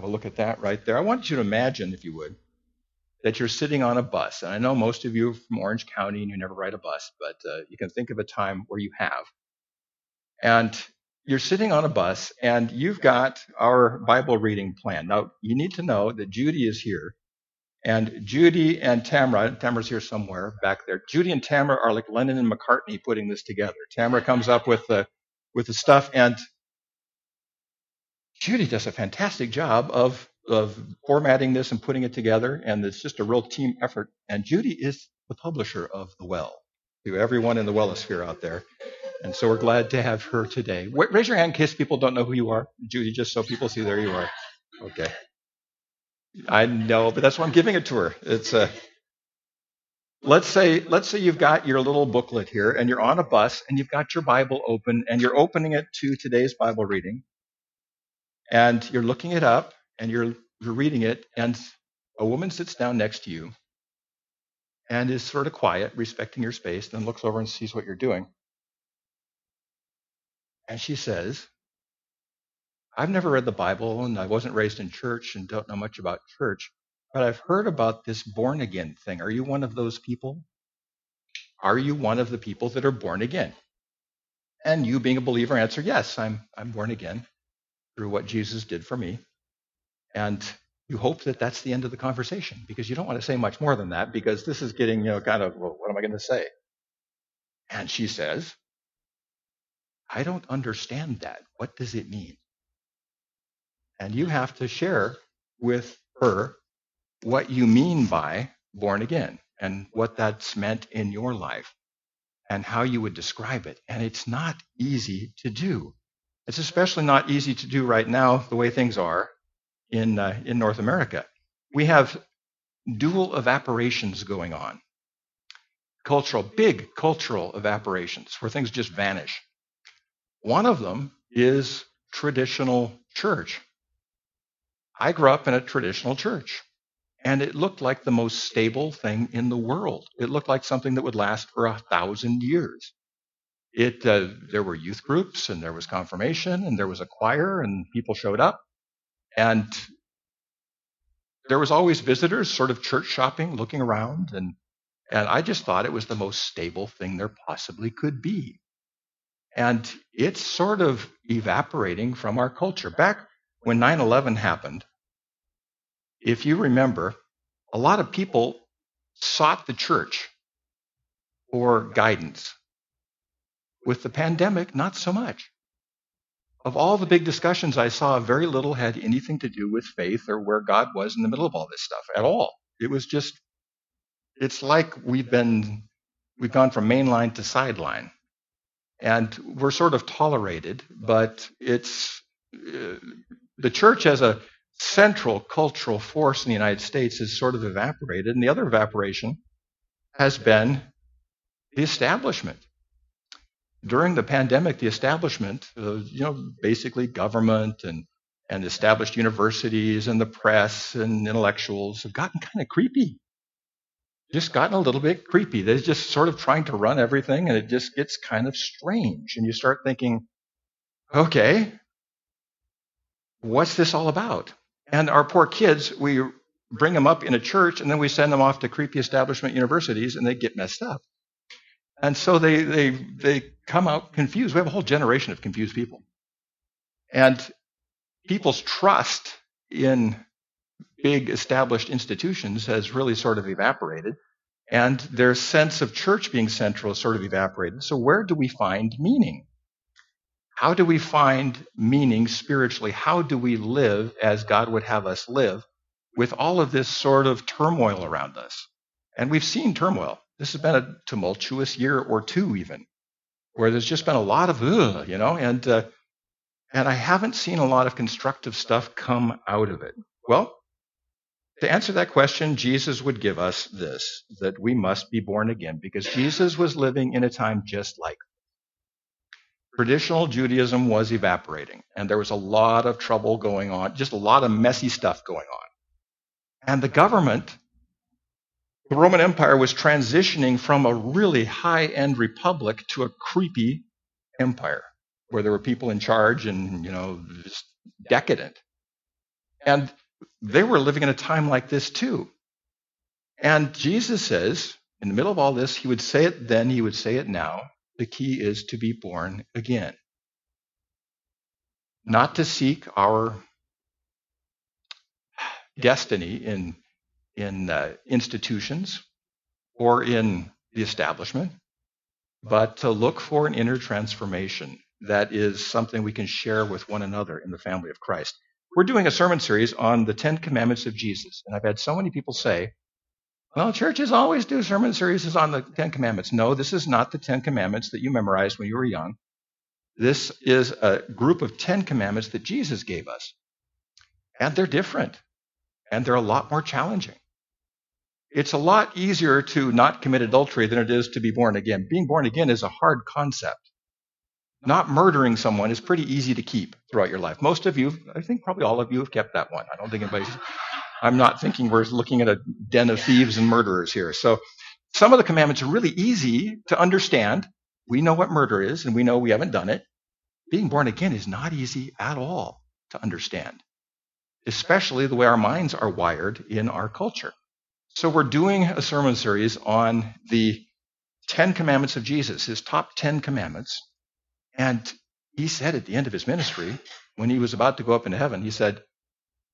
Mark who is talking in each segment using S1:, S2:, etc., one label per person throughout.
S1: have a look at that right there. I want you to imagine, if you would, that you're sitting on a bus. And I know most of you are from Orange County and you never ride a bus, but uh, you can think of a time where you have. And you're sitting on a bus and you've got our Bible reading plan. Now, you need to know that Judy is here. And Judy and Tamara, Tamara's here somewhere back there. Judy and Tamara are like Lennon and McCartney putting this together. Tamara comes up with the, with the stuff and Judy does a fantastic job of, of formatting this and putting it together. And it's just a real team effort. And Judy is the publisher of The Well to everyone in the Wellosphere out there. And so we're glad to have her today. Raise your hand in case people don't know who you are. Judy, just so people see there you are. Okay. I know, but that's why I'm giving it to her. It's a. Uh, let's say let's say you've got your little booklet here and you're on a bus and you've got your Bible open and you're opening it to today's Bible reading. And you're looking it up and you're you're reading it and a woman sits down next to you and is sort of quiet, respecting your space, then looks over and sees what you're doing. And she says, I've never read the Bible and I wasn't raised in church and don't know much about church, but I've heard about this born again thing. Are you one of those people? Are you one of the people that are born again? And you, being a believer, answer, Yes, I'm, I'm born again through what Jesus did for me. And you hope that that's the end of the conversation because you don't want to say much more than that because this is getting, you know, kind of, well, what am I going to say? And she says, I don't understand that. What does it mean? And you have to share with her what you mean by born again and what that's meant in your life and how you would describe it. And it's not easy to do. It's especially not easy to do right now, the way things are in, uh, in North America. We have dual evaporations going on. Cultural, big cultural evaporations where things just vanish. One of them is traditional church. I grew up in a traditional church, and it looked like the most stable thing in the world. It looked like something that would last for a thousand years. It uh, there were youth groups, and there was confirmation, and there was a choir, and people showed up, and there was always visitors, sort of church shopping, looking around, and and I just thought it was the most stable thing there possibly could be. And it's sort of evaporating from our culture. Back when 9 11 happened, if you remember, a lot of people sought the church for guidance. With the pandemic, not so much. Of all the big discussions I saw, very little had anything to do with faith or where God was in the middle of all this stuff at all. It was just, it's like we've been, we've gone from mainline to sideline. And we're sort of tolerated, but it's uh, the church as a central cultural force in the United States has sort of evaporated. And the other evaporation has been the establishment. During the pandemic, the establishment, uh, you know, basically government and, and established universities and the press and intellectuals have gotten kind of creepy just gotten a little bit creepy. They're just sort of trying to run everything, and it just gets kind of strange. And you start thinking, okay, what's this all about? And our poor kids, we bring them up in a church, and then we send them off to creepy establishment universities, and they get messed up. And so they, they, they come out confused. We have a whole generation of confused people. And people's trust in big established institutions has really sort of evaporated. And their sense of church being central has sort of evaporated. So where do we find meaning? How do we find meaning spiritually? How do we live as God would have us live with all of this sort of turmoil around us? And we've seen turmoil. This has been a tumultuous year or two, even, where there's just been a lot of, ugh, you know, and, uh, and I haven't seen a lot of constructive stuff come out of it. Well, to answer that question, Jesus would give us this that we must be born again because Jesus was living in a time just like traditional Judaism was evaporating, and there was a lot of trouble going on, just a lot of messy stuff going on. And the government, the Roman Empire, was transitioning from a really high end republic to a creepy empire where there were people in charge and, you know, just decadent. And they were living in a time like this too. And Jesus says, in the middle of all this, he would say it then, he would say it now. The key is to be born again. Not to seek our destiny in, in uh, institutions or in the establishment, but to look for an inner transformation that is something we can share with one another in the family of Christ. We're doing a sermon series on the Ten Commandments of Jesus, and I've had so many people say, well, churches always do sermon series on the Ten Commandments. No, this is not the Ten Commandments that you memorized when you were young. This is a group of Ten Commandments that Jesus gave us. And they're different. And they're a lot more challenging. It's a lot easier to not commit adultery than it is to be born again. Being born again is a hard concept. Not murdering someone is pretty easy to keep throughout your life. Most of you, I think probably all of you have kept that one. I don't think anybody's, I'm not thinking we're looking at a den of thieves and murderers here. So some of the commandments are really easy to understand. We know what murder is and we know we haven't done it. Being born again is not easy at all to understand, especially the way our minds are wired in our culture. So we're doing a sermon series on the Ten Commandments of Jesus, his top Ten Commandments. And he said at the end of his ministry, when he was about to go up into heaven, he said,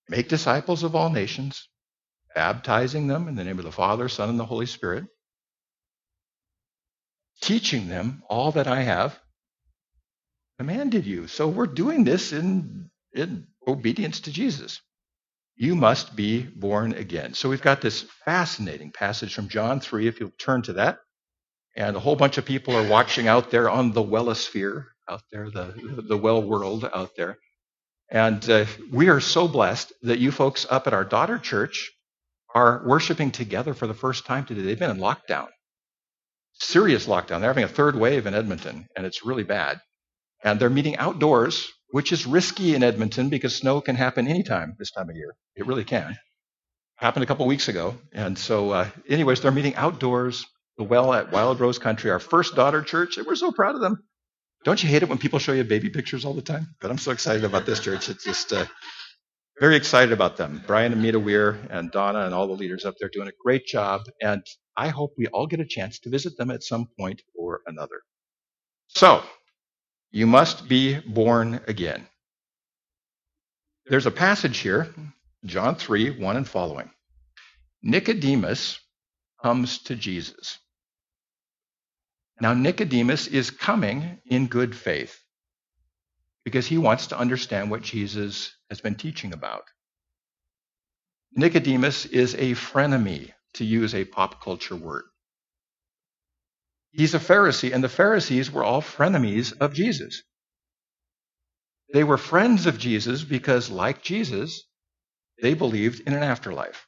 S1: Make disciples of all nations, baptizing them in the name of the Father, Son, and the Holy Spirit, teaching them all that I have commanded you. So we're doing this in, in obedience to Jesus. You must be born again. So we've got this fascinating passage from John 3, if you'll turn to that. And a whole bunch of people are watching out there on the wellosphere, out there, the, the well world out there. And uh, we are so blessed that you folks up at our daughter church are worshiping together for the first time today. They've been in lockdown, serious lockdown. They're having a third wave in Edmonton, and it's really bad. And they're meeting outdoors, which is risky in Edmonton because snow can happen anytime this time of year. It really can. Happened a couple weeks ago. And so, uh, anyways, they're meeting outdoors, the well at Wild Rose Country, our first daughter church, and we're so proud of them. Don't you hate it when people show you baby pictures all the time? But I'm so excited about this church. It's just uh, very excited about them. Brian and Mita Weir and Donna and all the leaders up there doing a great job. And I hope we all get a chance to visit them at some point or another. So, you must be born again. There's a passage here, John 3 1 and following. Nicodemus comes to Jesus. Now, Nicodemus is coming in good faith because he wants to understand what Jesus has been teaching about. Nicodemus is a frenemy, to use a pop culture word. He's a Pharisee, and the Pharisees were all frenemies of Jesus. They were friends of Jesus because, like Jesus, they believed in an afterlife.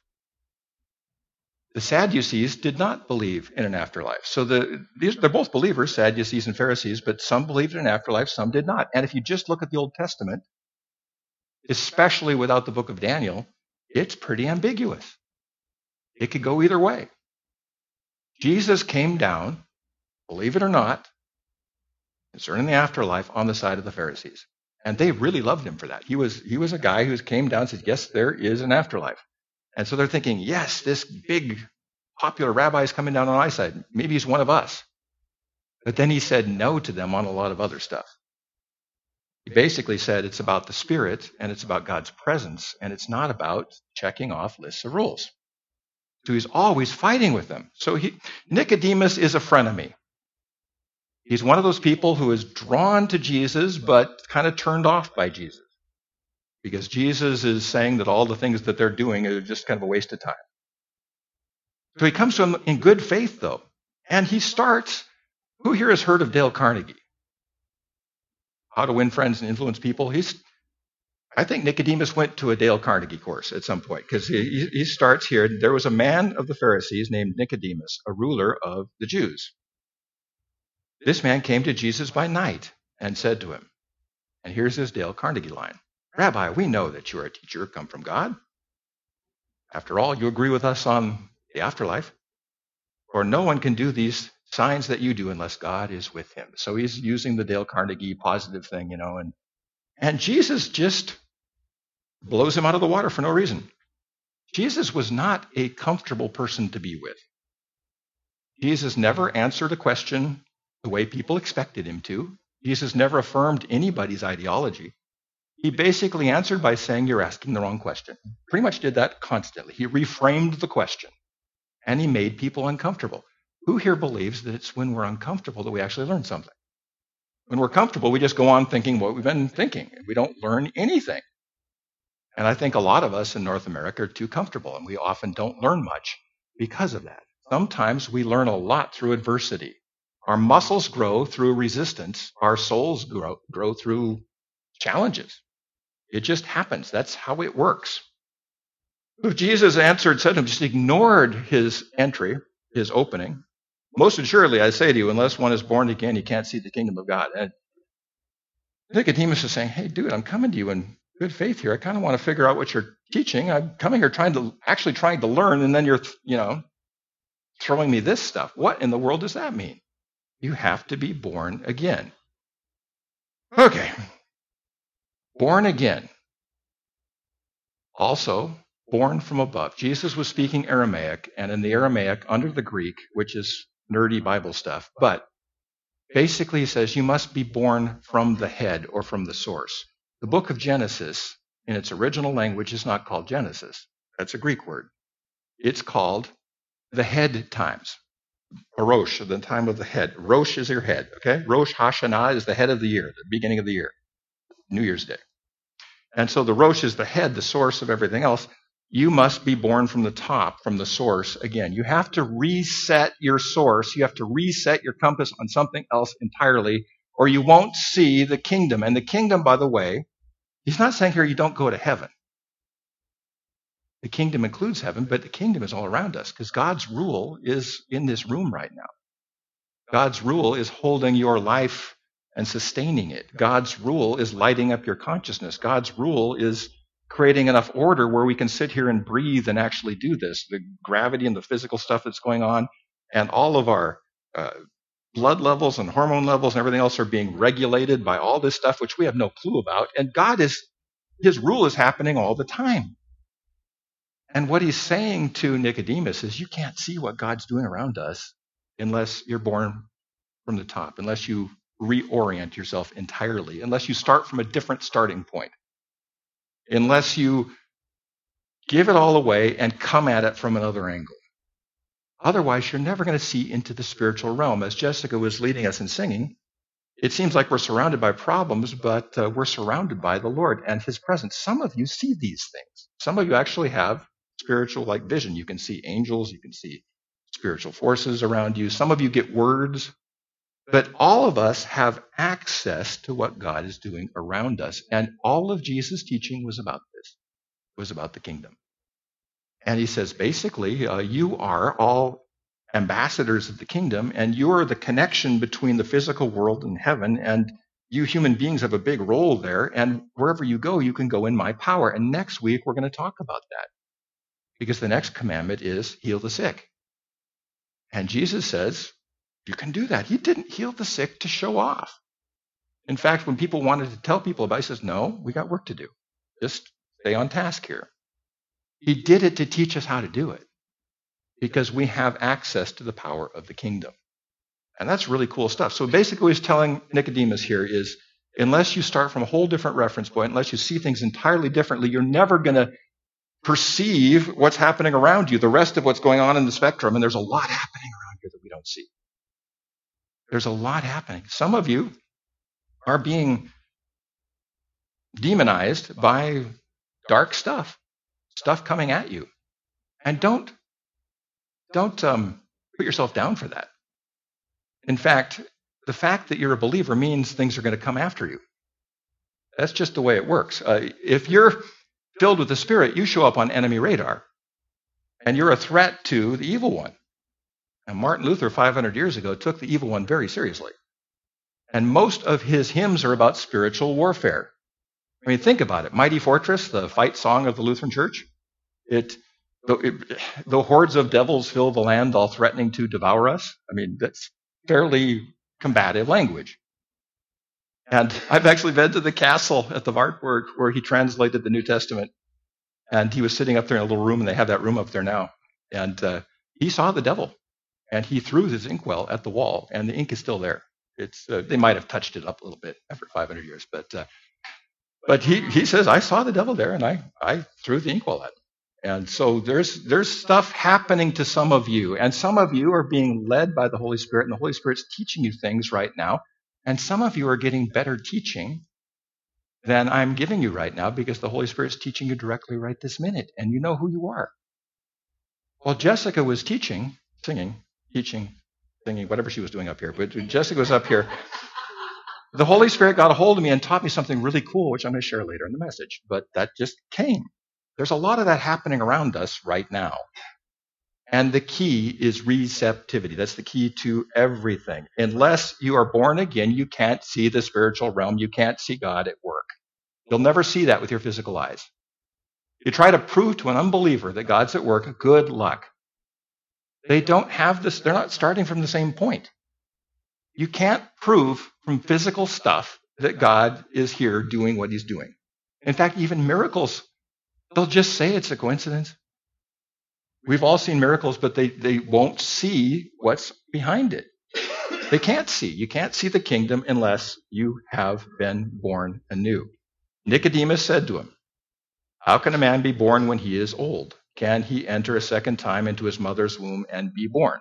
S1: The Sadducees did not believe in an afterlife. So the, these, they're both believers, Sadducees and Pharisees, but some believed in an afterlife, some did not. And if you just look at the Old Testament, especially without the book of Daniel, it's pretty ambiguous. It could go either way. Jesus came down, believe it or not, concerning the afterlife on the side of the Pharisees. And they really loved him for that. He was, he was a guy who came down and said, Yes, there is an afterlife. And so they're thinking, yes, this big popular rabbi is coming down on my side. Maybe he's one of us. But then he said no to them on a lot of other stuff. He basically said it's about the Spirit and it's about God's presence and it's not about checking off lists of rules. So he's always fighting with them. So he, Nicodemus is a frenemy. He's one of those people who is drawn to Jesus but kind of turned off by Jesus because Jesus is saying that all the things that they're doing are just kind of a waste of time. So he comes to him in good faith, though, and he starts. Who here has heard of Dale Carnegie? How to win friends and influence people? He's. I think Nicodemus went to a Dale Carnegie course at some point because he, he starts here. There was a man of the Pharisees named Nicodemus, a ruler of the Jews. This man came to Jesus by night and said to him, and here's his Dale Carnegie line Rabbi, we know that you are a teacher come from God. After all, you agree with us on the afterlife. For no one can do these signs that you do unless God is with him. So he's using the Dale Carnegie positive thing, you know, and and Jesus just blows him out of the water for no reason. Jesus was not a comfortable person to be with. Jesus never answered a question the way people expected him to. Jesus never affirmed anybody's ideology. He basically answered by saying, You're asking the wrong question. Pretty much did that constantly. He reframed the question and he made people uncomfortable. Who here believes that it's when we're uncomfortable that we actually learn something? When we're comfortable, we just go on thinking what we've been thinking. We don't learn anything. And I think a lot of us in North America are too comfortable, and we often don't learn much because of that. Sometimes we learn a lot through adversity. Our muscles grow through resistance. Our souls grow, grow through challenges. It just happens. That's how it works. If Jesus answered, said him, just ignored his entry, his opening, most assuredly I say to you, unless one is born again, you can't see the kingdom of God. And Nicodemus is saying, Hey, dude, I'm coming to you in good faith here. I kind of want to figure out what you're teaching. I'm coming here trying to actually trying to learn, and then you're, you know, throwing me this stuff. What in the world does that mean? You have to be born again. Hmm. Okay. Born again. Also, born from above. Jesus was speaking Aramaic, and in the Aramaic, under the Greek, which is nerdy Bible stuff, but basically he says you must be born from the head or from the source. The book of Genesis, in its original language, is not called Genesis. That's a Greek word. It's called the head times. Rosh, the time of the head. Rosh is your head, okay? Rosh Hashanah is the head of the year, the beginning of the year, New Year's Day. And so the Rosh is the head, the source of everything else. You must be born from the top, from the source again. You have to reset your source. You have to reset your compass on something else entirely, or you won't see the kingdom. And the kingdom, by the way, he's not saying here you don't go to heaven. The kingdom includes heaven, but the kingdom is all around us because God's rule is in this room right now. God's rule is holding your life and sustaining it. God's rule is lighting up your consciousness. God's rule is creating enough order where we can sit here and breathe and actually do this. The gravity and the physical stuff that's going on, and all of our uh, blood levels and hormone levels and everything else are being regulated by all this stuff, which we have no clue about. And God is, His rule is happening all the time. And what He's saying to Nicodemus is, you can't see what God's doing around us unless you're born from the top, unless you reorient yourself entirely, unless you start from a different starting point, unless you give it all away and come at it from another angle. Otherwise, you're never going to see into the spiritual realm. As Jessica was leading us in singing, it seems like we're surrounded by problems, but uh, we're surrounded by the Lord and His presence. Some of you see these things. Some of you actually have spiritual like vision. You can see angels, you can see spiritual forces around you. Some of you get words but all of us have access to what God is doing around us. And all of Jesus' teaching was about this, was about the kingdom. And he says, basically, uh, you are all ambassadors of the kingdom, and you're the connection between the physical world and heaven. And you human beings have a big role there. And wherever you go, you can go in my power. And next week, we're going to talk about that. Because the next commandment is heal the sick. And Jesus says, you can do that. He didn't heal the sick to show off. In fact, when people wanted to tell people about it, he says, No, we got work to do. Just stay on task here. He did it to teach us how to do it because we have access to the power of the kingdom. And that's really cool stuff. So basically, what he's telling Nicodemus here is unless you start from a whole different reference point, unless you see things entirely differently, you're never going to perceive what's happening around you, the rest of what's going on in the spectrum. And there's a lot happening around here that we don't see. There's a lot happening. Some of you are being demonized by dark stuff, stuff coming at you. And don't don't um, put yourself down for that. In fact, the fact that you're a believer means things are going to come after you. That's just the way it works. Uh, if you're filled with the Spirit, you show up on enemy radar, and you're a threat to the evil one. And Martin Luther, 500 years ago, took the evil one very seriously. And most of his hymns are about spiritual warfare. I mean, think about it. Mighty Fortress, the fight song of the Lutheran Church. It, the, hordes of devils fill the land, all threatening to devour us. I mean, that's fairly combative language. And I've actually been to the castle at the Wartburg where he translated the New Testament. And he was sitting up there in a little room, and they have that room up there now. And uh, he saw the devil, and he threw his inkwell at the wall, and the ink is still there. It's uh, they might have touched it up a little bit after 500 years, but uh, but he he says I saw the devil there, and I I threw the inkwell at him. And so there's there's stuff happening to some of you, and some of you are being led by the Holy Spirit, and the Holy Spirit's teaching you things right now, and some of you are getting better teaching than I'm giving you right now because the Holy Spirit is teaching you directly right this minute, and you know who you are. While Jessica was teaching, singing, teaching, singing, whatever she was doing up here, but Jessica was up here. The Holy Spirit got a hold of me and taught me something really cool, which I'm going to share later in the message. But that just came. There's a lot of that happening around us right now. And the key is receptivity. That's the key to everything. Unless you are born again, you can't see the spiritual realm. You can't see God at work. You'll never see that with your physical eyes. You try to prove to an unbeliever that God's at work, good luck. They don't have this, they're not starting from the same point. You can't prove from physical stuff that God is here doing what he's doing. In fact, even miracles They'll just say it's a coincidence. We've all seen miracles, but they, they won't see what's behind it. They can't see. You can't see the kingdom unless you have been born anew. Nicodemus said to him, How can a man be born when he is old? Can he enter a second time into his mother's womb and be born?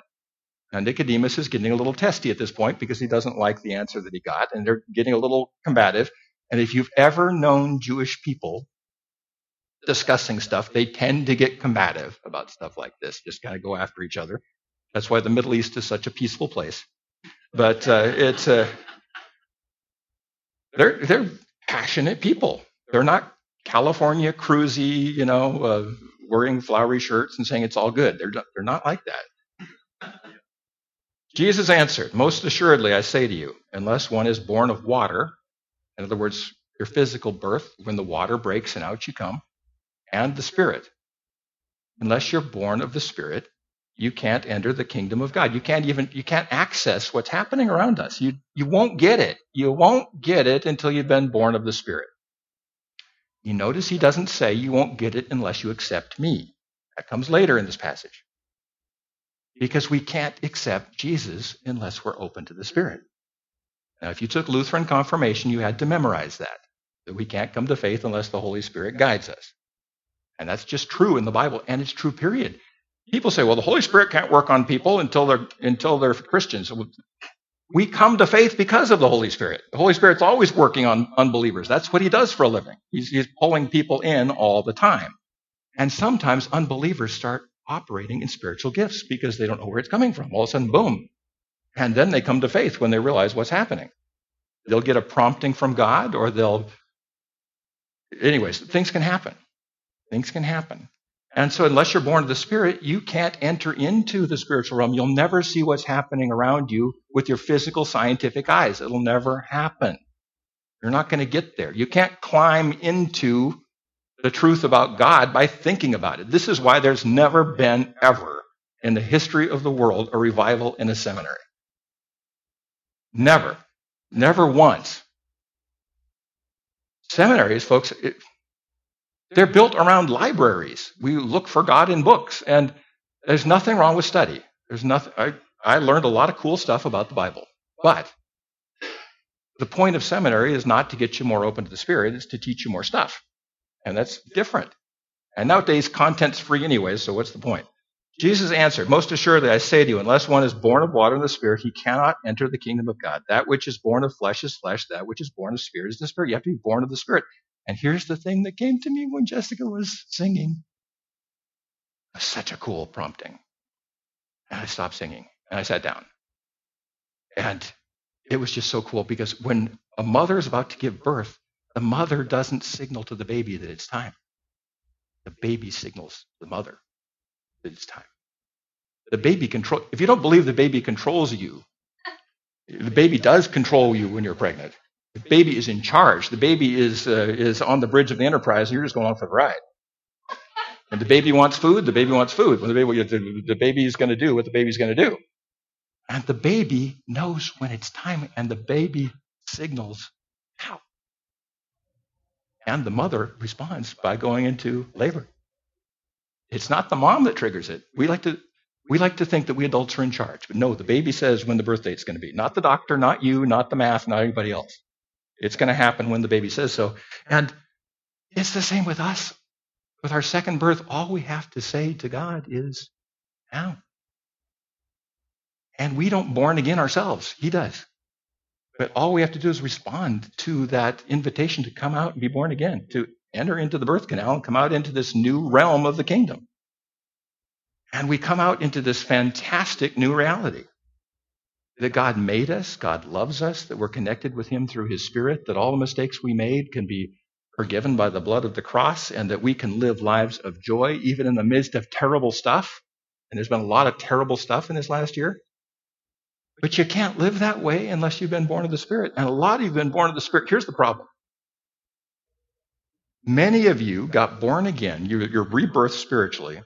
S1: Now, Nicodemus is getting a little testy at this point because he doesn't like the answer that he got, and they're getting a little combative. And if you've ever known Jewish people, discussing stuff, they tend to get combative about stuff like this, just kind of go after each other. That's why the Middle East is such a peaceful place. But uh, it's uh, they're they're passionate people. They're not California cruisy, you know, uh, wearing flowery shirts and saying it's all good. They're they're not like that. Jesus answered, Most assuredly, I say to you, unless one is born of water, in other words, your physical birth, when the water breaks and out you come, and the Spirit. Unless you're born of the Spirit, you can't enter the kingdom of God. You can't even you can't access what's happening around us. You you won't get it. You won't get it until you've been born of the Spirit. You notice he doesn't say you won't get it unless you accept me. That comes later in this passage. Because we can't accept Jesus unless we're open to the Spirit. Now, if you took Lutheran confirmation, you had to memorize that. That we can't come to faith unless the Holy Spirit guides us. And that's just true in the Bible, and it's true, period. People say, well, the Holy Spirit can't work on people until they're, until they're Christians. We come to faith because of the Holy Spirit. The Holy Spirit's always working on unbelievers. That's what he does for a living. He's, he's pulling people in all the time. And sometimes unbelievers start operating in spiritual gifts because they don't know where it's coming from. All of a sudden, boom. And then they come to faith when they realize what's happening. They'll get a prompting from God or they'll, anyways, things can happen. Things can happen. And so, unless you're born of the Spirit, you can't enter into the spiritual realm. You'll never see what's happening around you with your physical scientific eyes. It'll never happen. You're not going to get there. You can't climb into the truth about God by thinking about it. This is why there's never been, ever, in the history of the world, a revival in a seminary. Never. Never once. Seminaries, folks, it, they're built around libraries. We look for God in books, and there's nothing wrong with study. There's nothing. I, I learned a lot of cool stuff about the Bible, but the point of seminary is not to get you more open to the Spirit; it's to teach you more stuff, and that's different. And nowadays, content's free anyway, so what's the point? Jesus answered, Most assuredly, I say to you, unless one is born of water and the Spirit, he cannot enter the kingdom of God. That which is born of flesh is flesh, that which is born of spirit is the Spirit. You have to be born of the Spirit. And here's the thing that came to me when Jessica was singing. Such a cool prompting. And I stopped singing and I sat down. And it was just so cool because when a mother is about to give birth, the mother doesn't signal to the baby that it's time. The baby signals the mother that it's time. The baby control. If you don't believe the baby controls you, the baby does control you when you're pregnant. The baby is in charge. The baby is, uh, is on the bridge of the enterprise, and you're just going on for the ride. And the baby wants food, the baby wants food. When the baby, the, the baby is going to do what the baby's going to do. And the baby knows when it's time, and the baby signals How? And the mother responds by going into labor. It's not the mom that triggers it. We like to we like to think that we adults are in charge, but no, the baby says when the birth date's going to be. Not the doctor, not you, not the math, not anybody else. It's going to happen when the baby says so. And it's the same with us. With our second birth, all we have to say to God is now. And we don't born again ourselves. He does. But all we have to do is respond to that invitation to come out and be born again, to enter into the birth canal and come out into this new realm of the kingdom. And we come out into this fantastic new reality that God made us, God loves us, that we're connected with Him through His Spirit, that all the mistakes we made can be forgiven by the blood of the cross, and that we can live lives of joy even in the midst of terrible stuff. And there's been a lot of terrible stuff in this last year. But you can't live that way unless you've been born of the Spirit. And a lot of you have been born of the Spirit. Here's the problem Many of you got born again, You're rebirth spiritually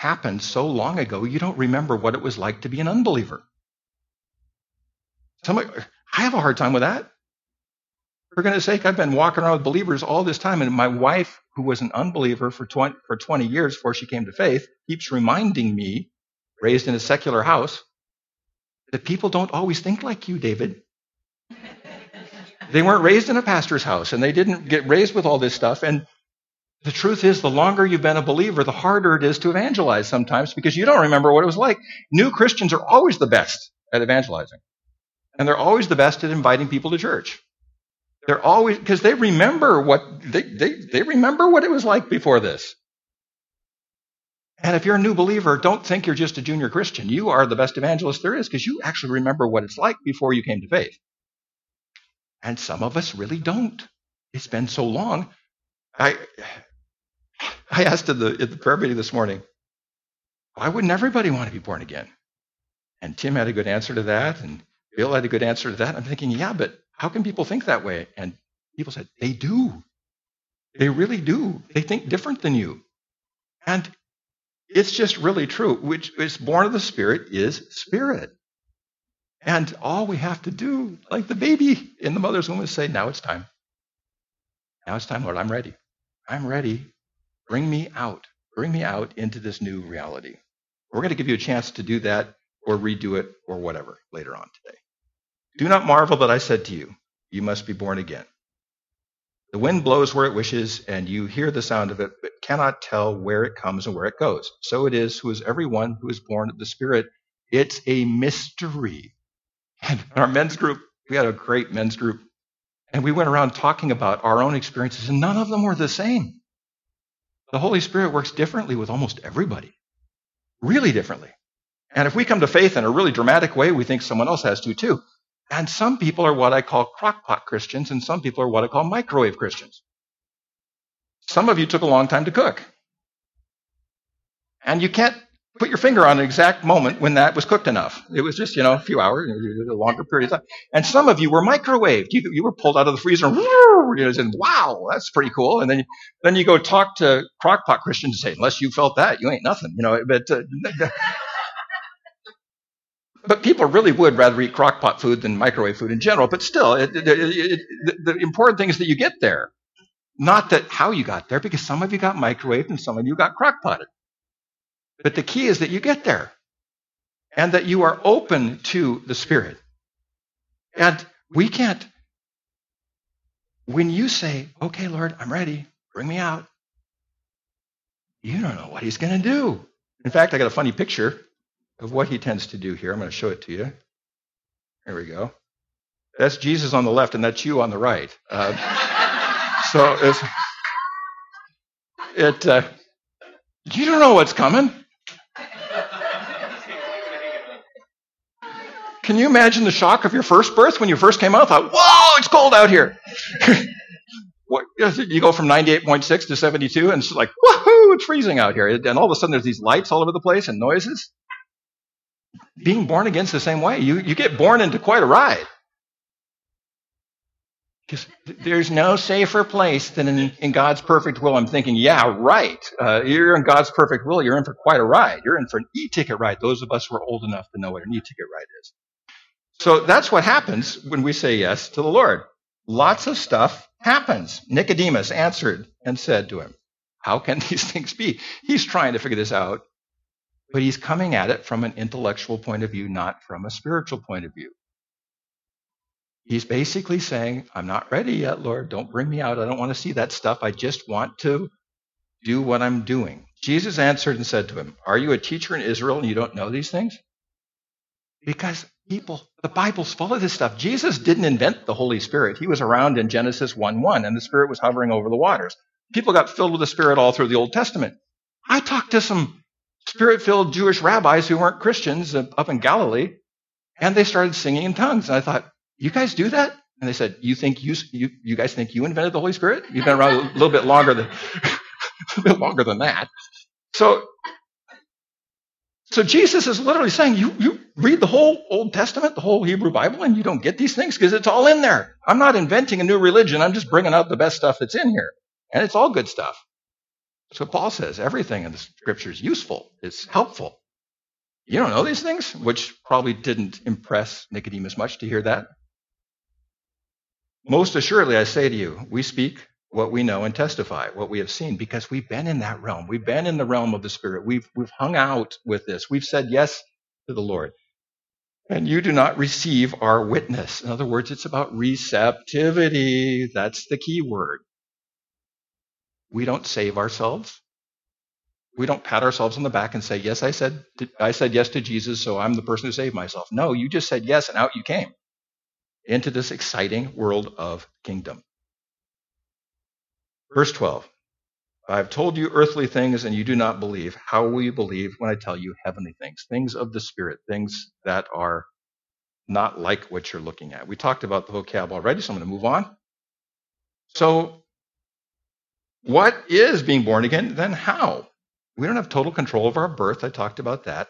S1: happened so long ago, you don't remember what it was like to be an unbeliever. Somebody, I have a hard time with that. For goodness sake, I've been walking around with believers all this time, and my wife, who was an unbeliever for 20, for 20 years before she came to faith, keeps reminding me, raised in a secular house, that people don't always think like you, David. They weren't raised in a pastor's house and they didn't get raised with all this stuff. And the truth is, the longer you've been a believer, the harder it is to evangelize sometimes because you don't remember what it was like. New Christians are always the best at evangelizing. And they're always the best at inviting people to church. They're always, because they remember what, they, they, they remember what it was like before this. And if you're a new believer, don't think you're just a junior Christian. You are the best evangelist there is because you actually remember what it's like before you came to faith. And some of us really don't. It's been so long. I, I asked at the, in the prayer meeting this morning, why wouldn't everybody want to be born again? And Tim had a good answer to that, and Bill had a good answer to that. I'm thinking, yeah, but how can people think that way? And people said, they do. They really do. They think different than you. And it's just really true. Which is born of the Spirit is spirit. And all we have to do, like the baby in the mother's womb, is say, Now it's time. Now it's time, Lord. I'm ready. I'm ready. Bring me out. Bring me out into this new reality. We're going to give you a chance to do that or redo it or whatever later on today. Do not marvel that I said to you, You must be born again. The wind blows where it wishes, and you hear the sound of it, but cannot tell where it comes and where it goes. So it is who is everyone who is born of the Spirit. It's a mystery. And our men's group, we had a great men's group, and we went around talking about our own experiences, and none of them were the same. The Holy Spirit works differently with almost everybody, really differently. And if we come to faith in a really dramatic way, we think someone else has to too. And some people are what I call crockpot Christians, and some people are what I call microwave Christians. Some of you took a long time to cook. And you can't put your finger on an exact moment when that was cooked enough. It was just, you know, a few hours, a longer period of time. And some of you were microwaved. You, you were pulled out of the freezer and, and wow, that's pretty cool. And then, then you go talk to crockpot Christians and say, unless you felt that, you ain't nothing, you know. But, uh, but people really would rather eat crockpot food than microwave food in general. But still, it, it, it, the important thing is that you get there. Not that how you got there, because some of you got microwaved and some of you got crockpotted. But the key is that you get there and that you are open to the Spirit. And we can't, when you say, okay, Lord, I'm ready, bring me out, you don't know what he's going to do. In fact, I got a funny picture of what he tends to do here. I'm going to show it to you. There we go. That's Jesus on the left, and that's you on the right. Uh, so it, uh, you don't know what's coming. Can you imagine the shock of your first birth when you first came out? Thought, whoa, it's cold out here. what, you go from 98.6 to 72, and it's like, woohoo, it's freezing out here. And all of a sudden, there's these lights all over the place and noises. Being born again's the same way. You, you get born into quite a ride. Because there's no safer place than in, in, God's perfect will. I'm thinking, yeah, right. Uh, you're in God's perfect will. You're in for quite a ride. You're in for an e-ticket ride. Those of us who are old enough to know what an e-ticket ride is. So that's what happens when we say yes to the Lord. Lots of stuff happens. Nicodemus answered and said to him, How can these things be? He's trying to figure this out, but he's coming at it from an intellectual point of view, not from a spiritual point of view. He's basically saying, I'm not ready yet, Lord. Don't bring me out. I don't want to see that stuff. I just want to do what I'm doing. Jesus answered and said to him, Are you a teacher in Israel and you don't know these things? Because people, the Bible's full of this stuff. Jesus didn't invent the Holy Spirit. He was around in Genesis 1 1, and the Spirit was hovering over the waters. People got filled with the Spirit all through the Old Testament. I talked to some spirit filled Jewish rabbis who weren't Christians up in Galilee, and they started singing in tongues. And I thought, You guys do that? And they said, You think you, you, you guys think you invented the Holy Spirit? You've been around a little bit longer than, a bit longer than that. So so Jesus is literally saying, you, you read the whole Old Testament, the whole Hebrew Bible, and you don't get these things because it's all in there. I'm not inventing a new religion. I'm just bringing out the best stuff that's in here. And it's all good stuff. So Paul says everything in the scripture is useful. It's helpful. You don't know these things, which probably didn't impress Nicodemus much to hear that. Most assuredly, I say to you, we speak what we know and testify what we have seen because we've been in that realm. We've been in the realm of the Spirit. We've, we've hung out with this. We've said yes to the Lord. And you do not receive our witness. In other words, it's about receptivity. That's the key word. We don't save ourselves. We don't pat ourselves on the back and say, yes, I said, I said yes to Jesus, so I'm the person who saved myself. No, you just said yes and out you came into this exciting world of kingdom. Verse 12 I have told you earthly things and you do not believe. How will you believe when I tell you heavenly things? Things of the Spirit, things that are not like what you're looking at. We talked about the vocab already, so I'm going to move on. So, what is being born again? Then how? We don't have total control of our birth. I talked about that.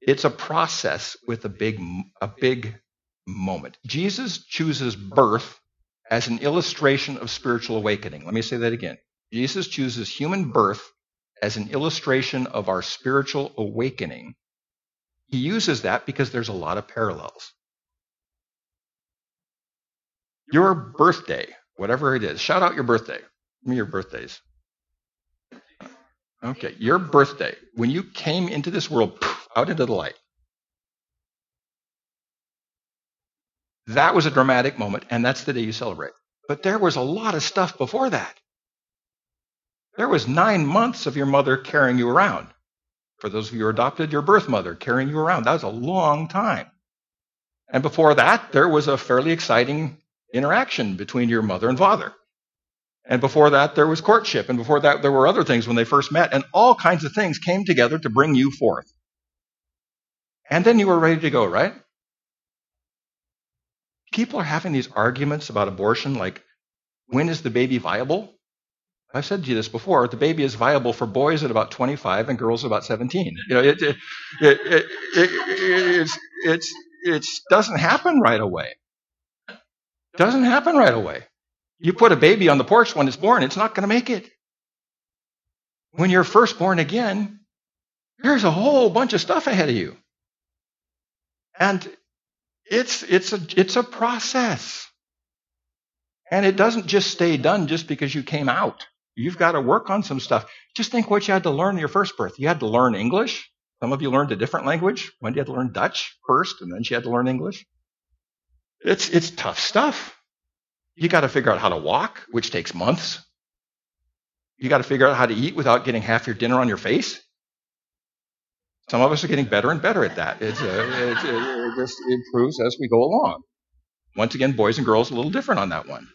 S1: It's a process with a big, a big moment. Jesus chooses birth as an illustration of spiritual awakening. Let me say that again. Jesus chooses human birth as an illustration of our spiritual awakening. He uses that because there's a lot of parallels. Your birthday, whatever it is, shout out your birthday. Give me your birthdays. Okay, your birthday, when you came into this world, out into the light, That was a dramatic moment, and that's the day you celebrate. But there was a lot of stuff before that. There was nine months of your mother carrying you around. For those of you who adopted, your birth mother carrying you around. That was a long time. And before that, there was a fairly exciting interaction between your mother and father. And before that, there was courtship. And before that, there were other things when they first met. And all kinds of things came together to bring you forth. And then you were ready to go, right? People are having these arguments about abortion like, when is the baby viable? I've said to you this before. The baby is viable for boys at about 25 and girls at about 17. You know, it, it, it, it, it's, it's, it doesn't happen right away. Doesn't happen right away. You put a baby on the porch when it's born, it's not going to make it. When you're first born again, there's a whole bunch of stuff ahead of you. And it's, it's, a, it's a process. And it doesn't just stay done just because you came out. You've got to work on some stuff. Just think what you had to learn in your first birth. You had to learn English. Some of you learned a different language. Wendy had to learn Dutch first, and then she had to learn English. It's, it's tough stuff. You got to figure out how to walk, which takes months. You got to figure out how to eat without getting half your dinner on your face. Some of us are getting better and better at that. It's, uh, it, just improves as we go along. Once again, boys and girls a little different on that one.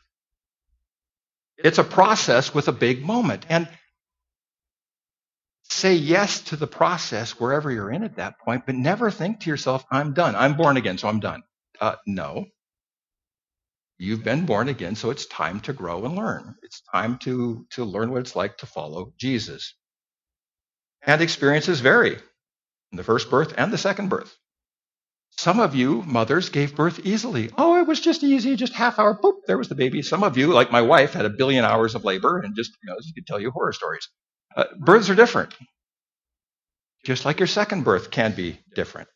S1: It's a process with a big moment. And say yes to the process wherever you're in at that point, but never think to yourself, I'm done. I'm born again, so I'm done. Uh, no. You've been born again, so it's time to grow and learn. It's time to, to learn what it's like to follow Jesus. And experiences vary the first birth and the second birth. Some of you mothers gave birth easily. Oh, it was just easy, just half hour, boop, there was the baby. Some of you, like my wife, had a billion hours of labor and just, you know, she could tell you horror stories. Uh, births are different. Just like your second birth can be different.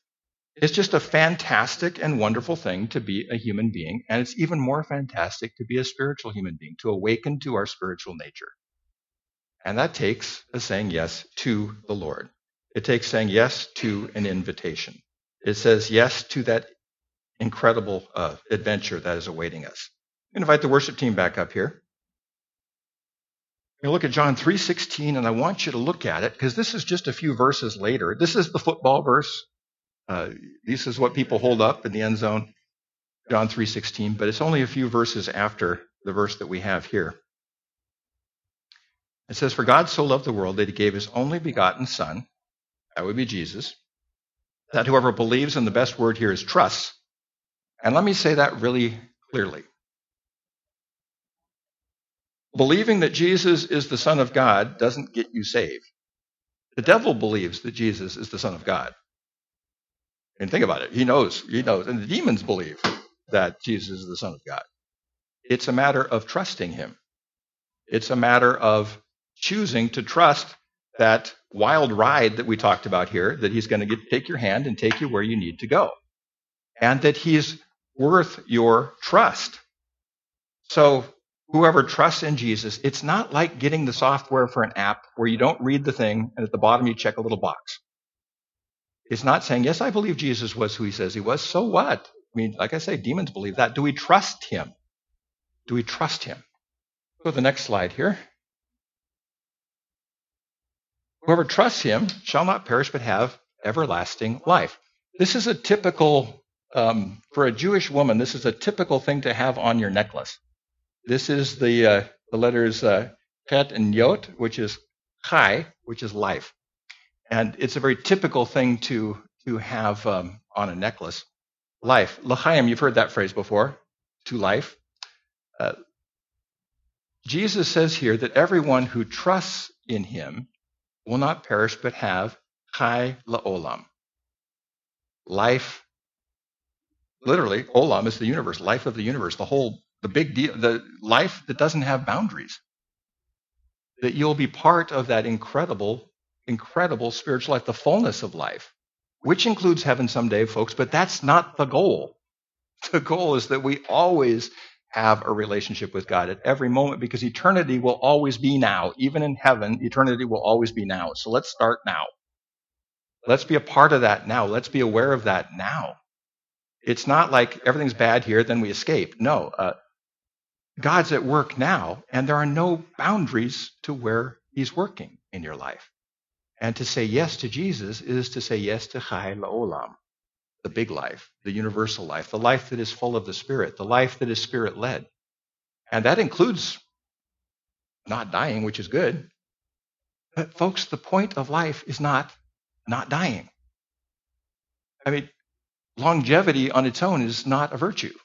S1: It's just a fantastic and wonderful thing to be a human being, and it's even more fantastic to be a spiritual human being, to awaken to our spiritual nature. And that takes a saying yes to the Lord. It takes saying yes to an invitation. It says yes to that incredible uh, adventure that is awaiting us. Invite the worship team back up here. You look at John 3:16, and I want you to look at it because this is just a few verses later. This is the football verse. Uh, this is what people hold up in the end zone, John 3:16. But it's only a few verses after the verse that we have here. It says, "For God so loved the world that He gave His only begotten Son, that would be Jesus, that whoever believes, and the best word here is trusts. And let me say that really clearly. Believing that Jesus is the Son of God doesn't get you saved. The devil believes that Jesus is the Son of God. And think about it. He knows, he knows. And the demons believe that Jesus is the Son of God. It's a matter of trusting him. It's a matter of choosing to trust that wild ride that we talked about here, that he's going to take your hand and take you where you need to go. And that he's worth your trust. So whoever trusts in Jesus, it's not like getting the software for an app where you don't read the thing and at the bottom you check a little box. It's not saying, yes, I believe Jesus was who he says he was. So what? I mean, like I say, demons believe that. Do we trust him? Do we trust him? Go to the next slide here. Whoever trusts him shall not perish but have everlasting life. This is a typical, um, for a Jewish woman, this is a typical thing to have on your necklace. This is the, uh, the letters uh, Chet and Yot, which is Chai, which is life. And it's a very typical thing to, to have um, on a necklace. Life. L'chaim, you've heard that phrase before, to life. Uh, Jesus says here that everyone who trusts in him will not perish but have chai la'olam. Life, literally, olam is the universe, life of the universe, the whole the big deal, the life that doesn't have boundaries. That you'll be part of that incredible, incredible spiritual life, the fullness of life, which includes heaven someday, folks, but that's not the goal. The goal is that we always have a relationship with God at every moment because eternity will always be now. Even in heaven, eternity will always be now. So let's start now. Let's be a part of that now. Let's be aware of that now. It's not like everything's bad here, then we escape. No, uh, God's at work now, and there are no boundaries to where He's working in your life. And to say yes to Jesus is to say yes to Chai La'olam, the big life, the universal life, the life that is full of the Spirit, the life that is Spirit led. And that includes not dying, which is good. But, folks, the point of life is not not dying. I mean, longevity on its own is not a virtue.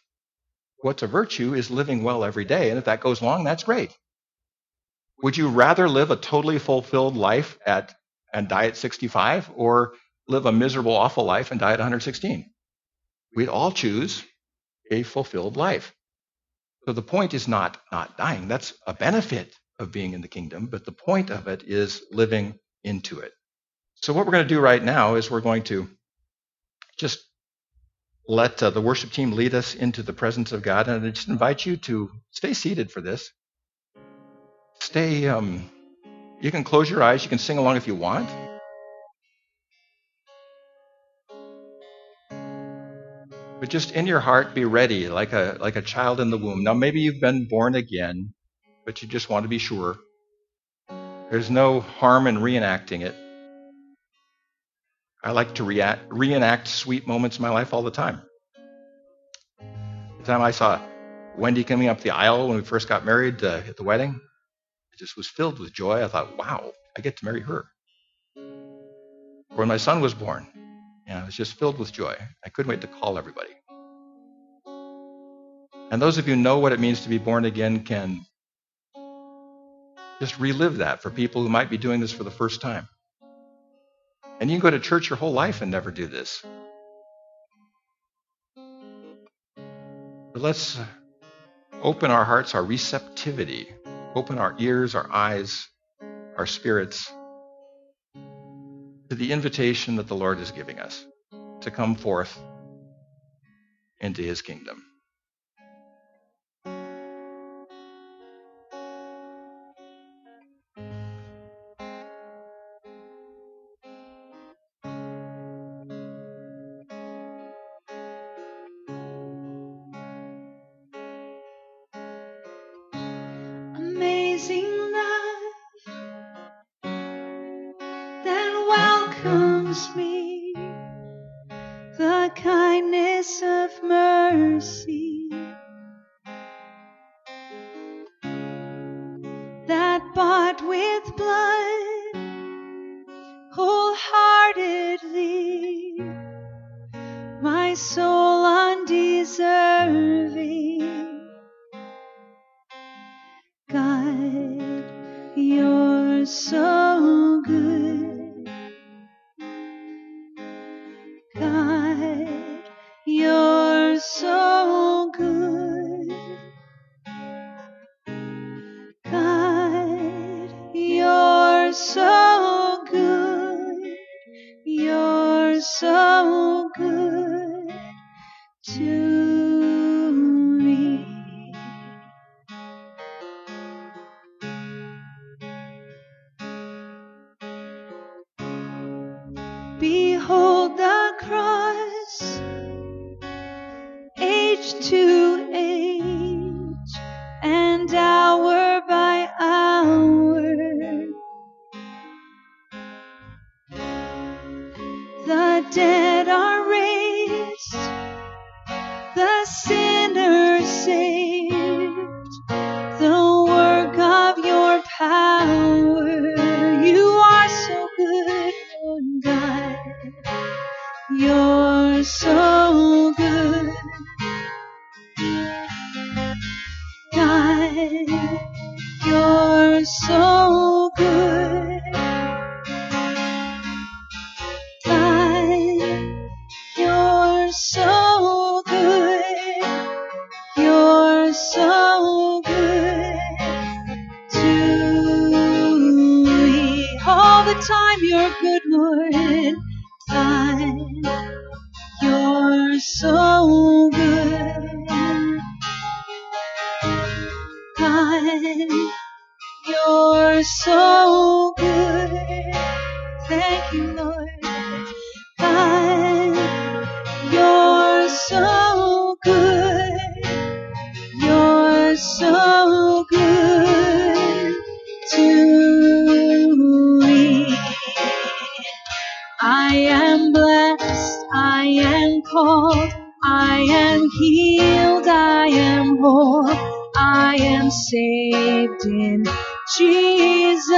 S1: What's a virtue is living well every day. And if that goes long, that's great. Would you rather live a totally fulfilled life at and die at 65 or live a miserable, awful life and die at 116? We'd all choose a fulfilled life. So the point is not not dying. That's a benefit of being in the kingdom, but the point of it is living into it. So what we're going to do right now is we're going to just let uh, the worship team lead us into the presence of God. And I just invite you to stay seated for this. Stay, um, you can close your eyes, you can sing along if you want. But just in your heart, be ready, like a like a child in the womb. Now, maybe you've been born again, but you just want to be sure. There's no harm in reenacting it. I like to react, reenact sweet moments in my life all the time. The time I saw Wendy coming up the aisle when we first got married uh, at the wedding, I just was filled with joy. I thought, wow, I get to marry her. When my son was born, and I was just filled with joy. I couldn't wait to call everybody. And those of you who know what it means to be born again can just relive that for people who might be doing this for the first time. And you can go to church your whole life and never do this. But let's open our hearts, our receptivity, open our ears, our eyes, our spirits to the invitation that the Lord is giving us.
S2: to come forth into his kingdom. dead.
S3: Calvary has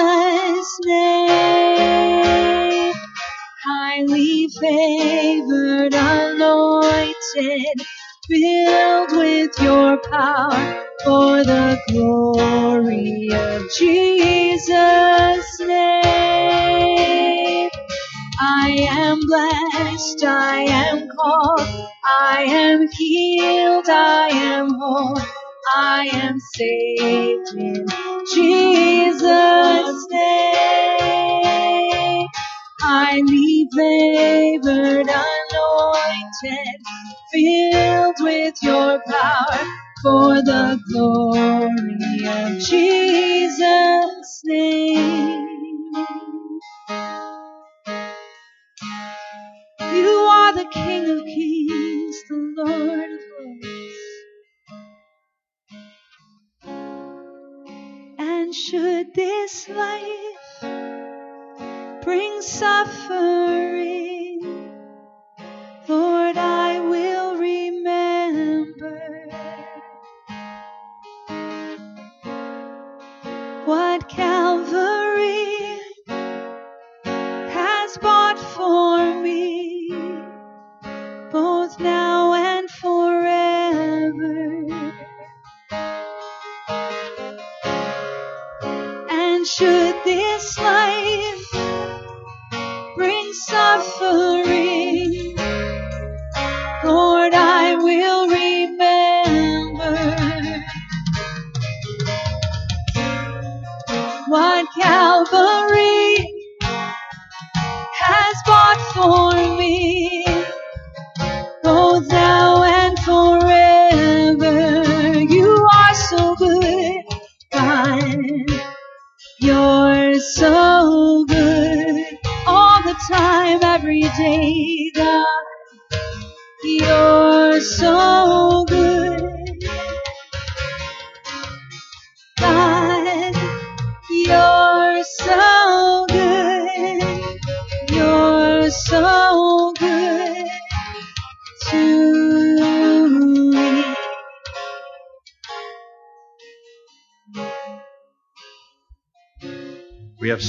S3: bought for me.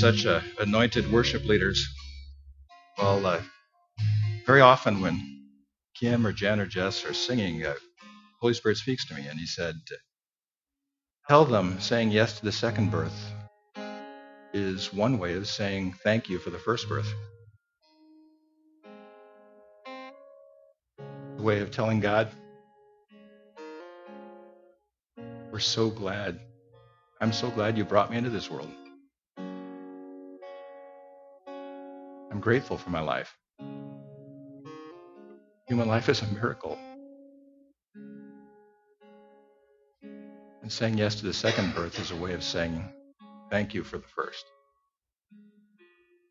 S1: Such uh, anointed worship leaders. Well, uh, very often when Kim or Jen or Jess are singing, uh, Holy Spirit speaks to me, and He said, "Tell them saying yes to the second birth is one way of saying thank you for the first birth. Way of telling God, we're so glad. I'm so glad you brought me into this world. I'm grateful for my life. Human life is a miracle. And saying yes to the second birth is a way of saying thank you for the first.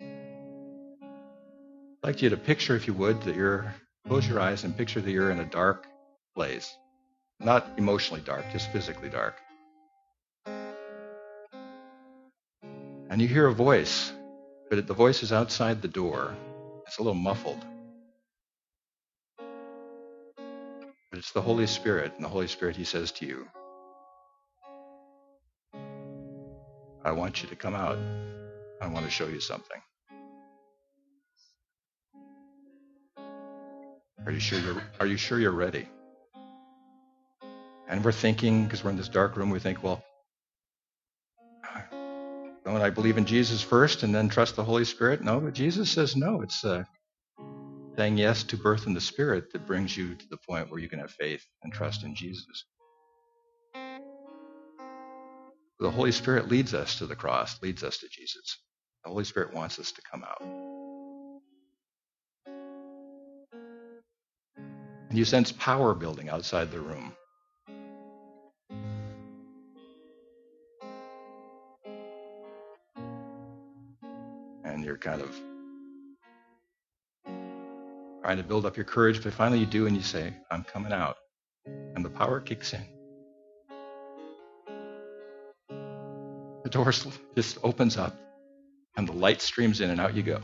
S1: I'd like you to picture, if you would, that you're, close your eyes and picture that you're in a dark place. Not emotionally dark, just physically dark. And you hear a voice, but the voice is outside the door. It's a little muffled. But it's the Holy Spirit, and the Holy Spirit, He says to you, I want you to come out. I want to show you something. Are you sure you're are you sure you're ready? And we're thinking, because we're in this dark room, we think, well, don't I believe in Jesus first and then trust the Holy Spirit? No, but Jesus says no. It's uh, saying yes to birth in the Spirit that brings you to the point where you can have faith and trust in Jesus. The Holy Spirit leads us to the cross, leads us to Jesus. The Holy Spirit wants us to come out. And you sense power building outside the room. Kind of trying to build up your courage, but finally you do and you say, I'm coming out. And the power kicks in. The door just opens up and the light streams in and out you go.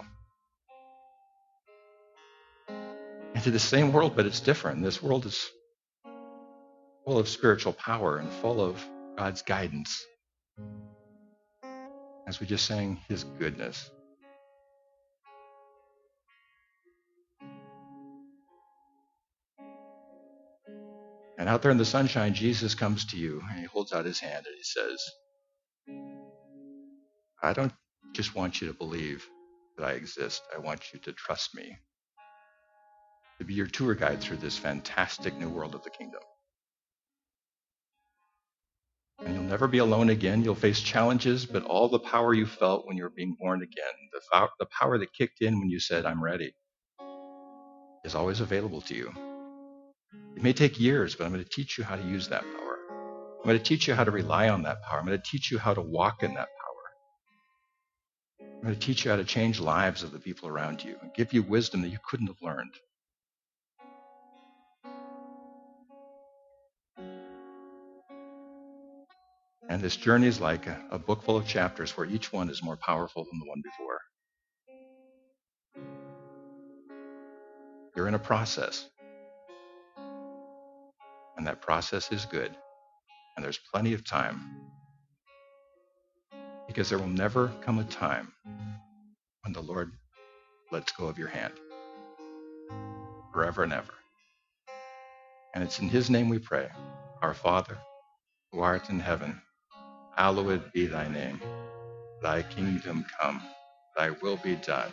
S1: Into the same world, but it's different. This world is full of spiritual power and full of God's guidance. As we just sang His goodness. And out there in the sunshine, Jesus comes to you and he holds out his hand and he says, I don't just want you to believe that I exist. I want you to trust me, to be your tour guide through this fantastic new world of the kingdom. And you'll never be alone again. You'll face challenges, but all the power you felt when you were being born again, the, the power that kicked in when you said, I'm ready, is always available to you. It may take years, but I'm going to teach you how to use that power. I'm going to teach you how to rely on that power. I'm going to teach you how to walk in that power. I'm going to teach you how to change lives of the people around you and give you wisdom that you couldn't have learned. And this journey is like a, a book full of chapters where each one is more powerful than the one before. You're in a process. And that process is good. And there's plenty of time. Because there will never come a time when the Lord lets go of your hand. Forever and ever. And it's in His name we pray. Our Father, who art in heaven, hallowed be thy name. Thy kingdom come, thy will be done,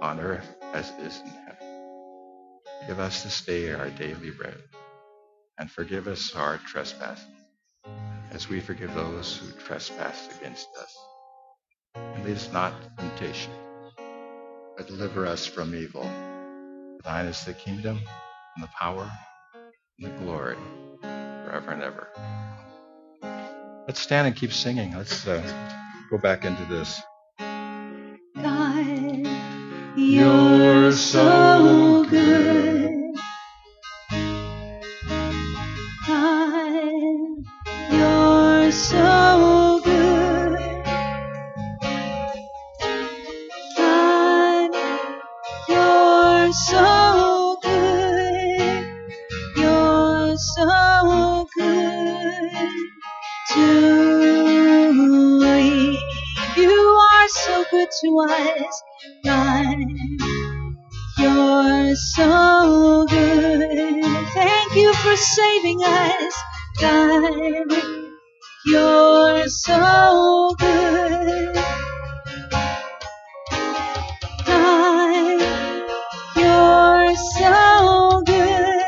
S1: on earth as it is in heaven. Give us this day our daily bread and forgive us our trespasses, as we forgive those who trespass against us. And lead us not to temptation, but deliver us from evil. For thine is the kingdom, and the power, and the glory, forever and ever. Let's stand and keep singing. Let's uh, go back into this.
S2: God, you're so good. Saving us, God. You're so good. God, you're so good.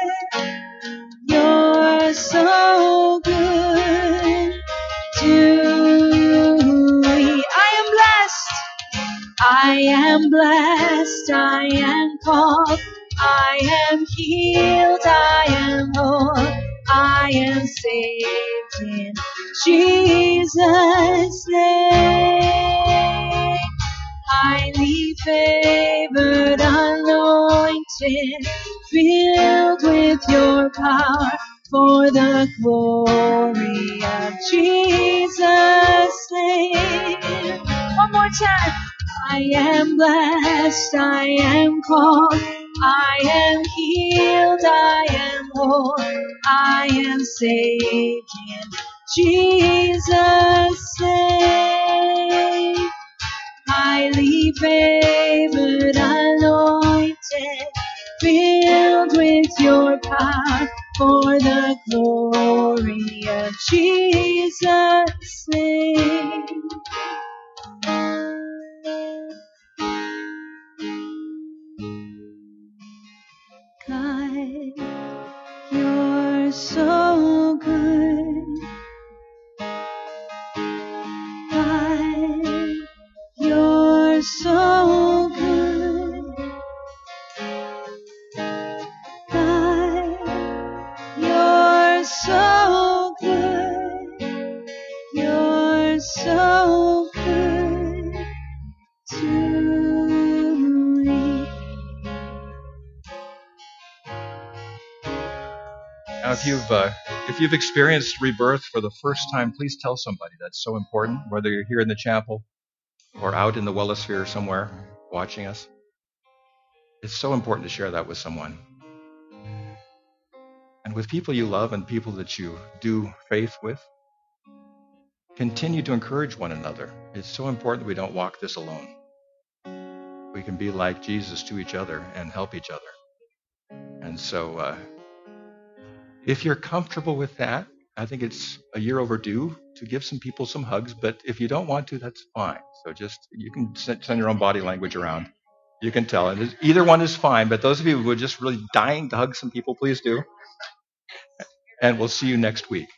S2: You're so good to me. I am blessed. I am blessed. I am called. Healed. I am whole. I am saved in Jesus' name. Highly favored, anointed, filled with your power for the glory of Jesus' name. One more time. I am blessed, I am called, I am healed, I am whole, I am saved in Jesus' name. Highly favored, anointed, filled with your power for the glory of Jesus' name. You're so good.
S1: You've uh, if you've experienced rebirth for the first time, please tell somebody. That's so important. Whether you're here in the chapel or out in the Wellosphere somewhere watching us, it's so important to share that with someone and with people you love and people that you do faith with. Continue to encourage one another. It's so important that we don't walk this alone. We can be like Jesus to each other and help each other. And so, uh, if you're comfortable with that, I think it's a year overdue to give some people some hugs. But if you don't want to, that's fine. So just you can send your own body language around. You can tell, and either one is fine. But those of you who are just really dying to hug some people, please do. And we'll see you next week.